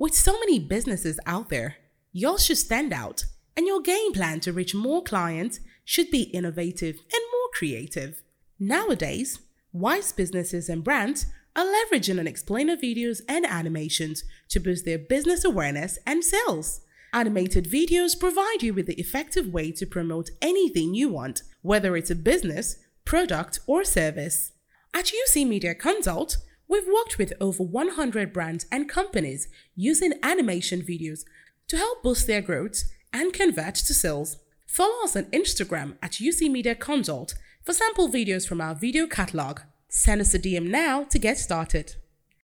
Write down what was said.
With so many businesses out there, yours should stand out, and your game plan to reach more clients should be innovative and more creative. Nowadays, wise businesses and brands are leveraging on explainer videos and animations to boost their business awareness and sales. Animated videos provide you with the effective way to promote anything you want, whether it's a business, product, or service. At UC Media Consult, we've worked with over 100 brands and companies using animation videos to help boost their growth and convert to sales. Follow us on Instagram at UC Media Consult for sample videos from our video catalog. Send us a DM now to get started.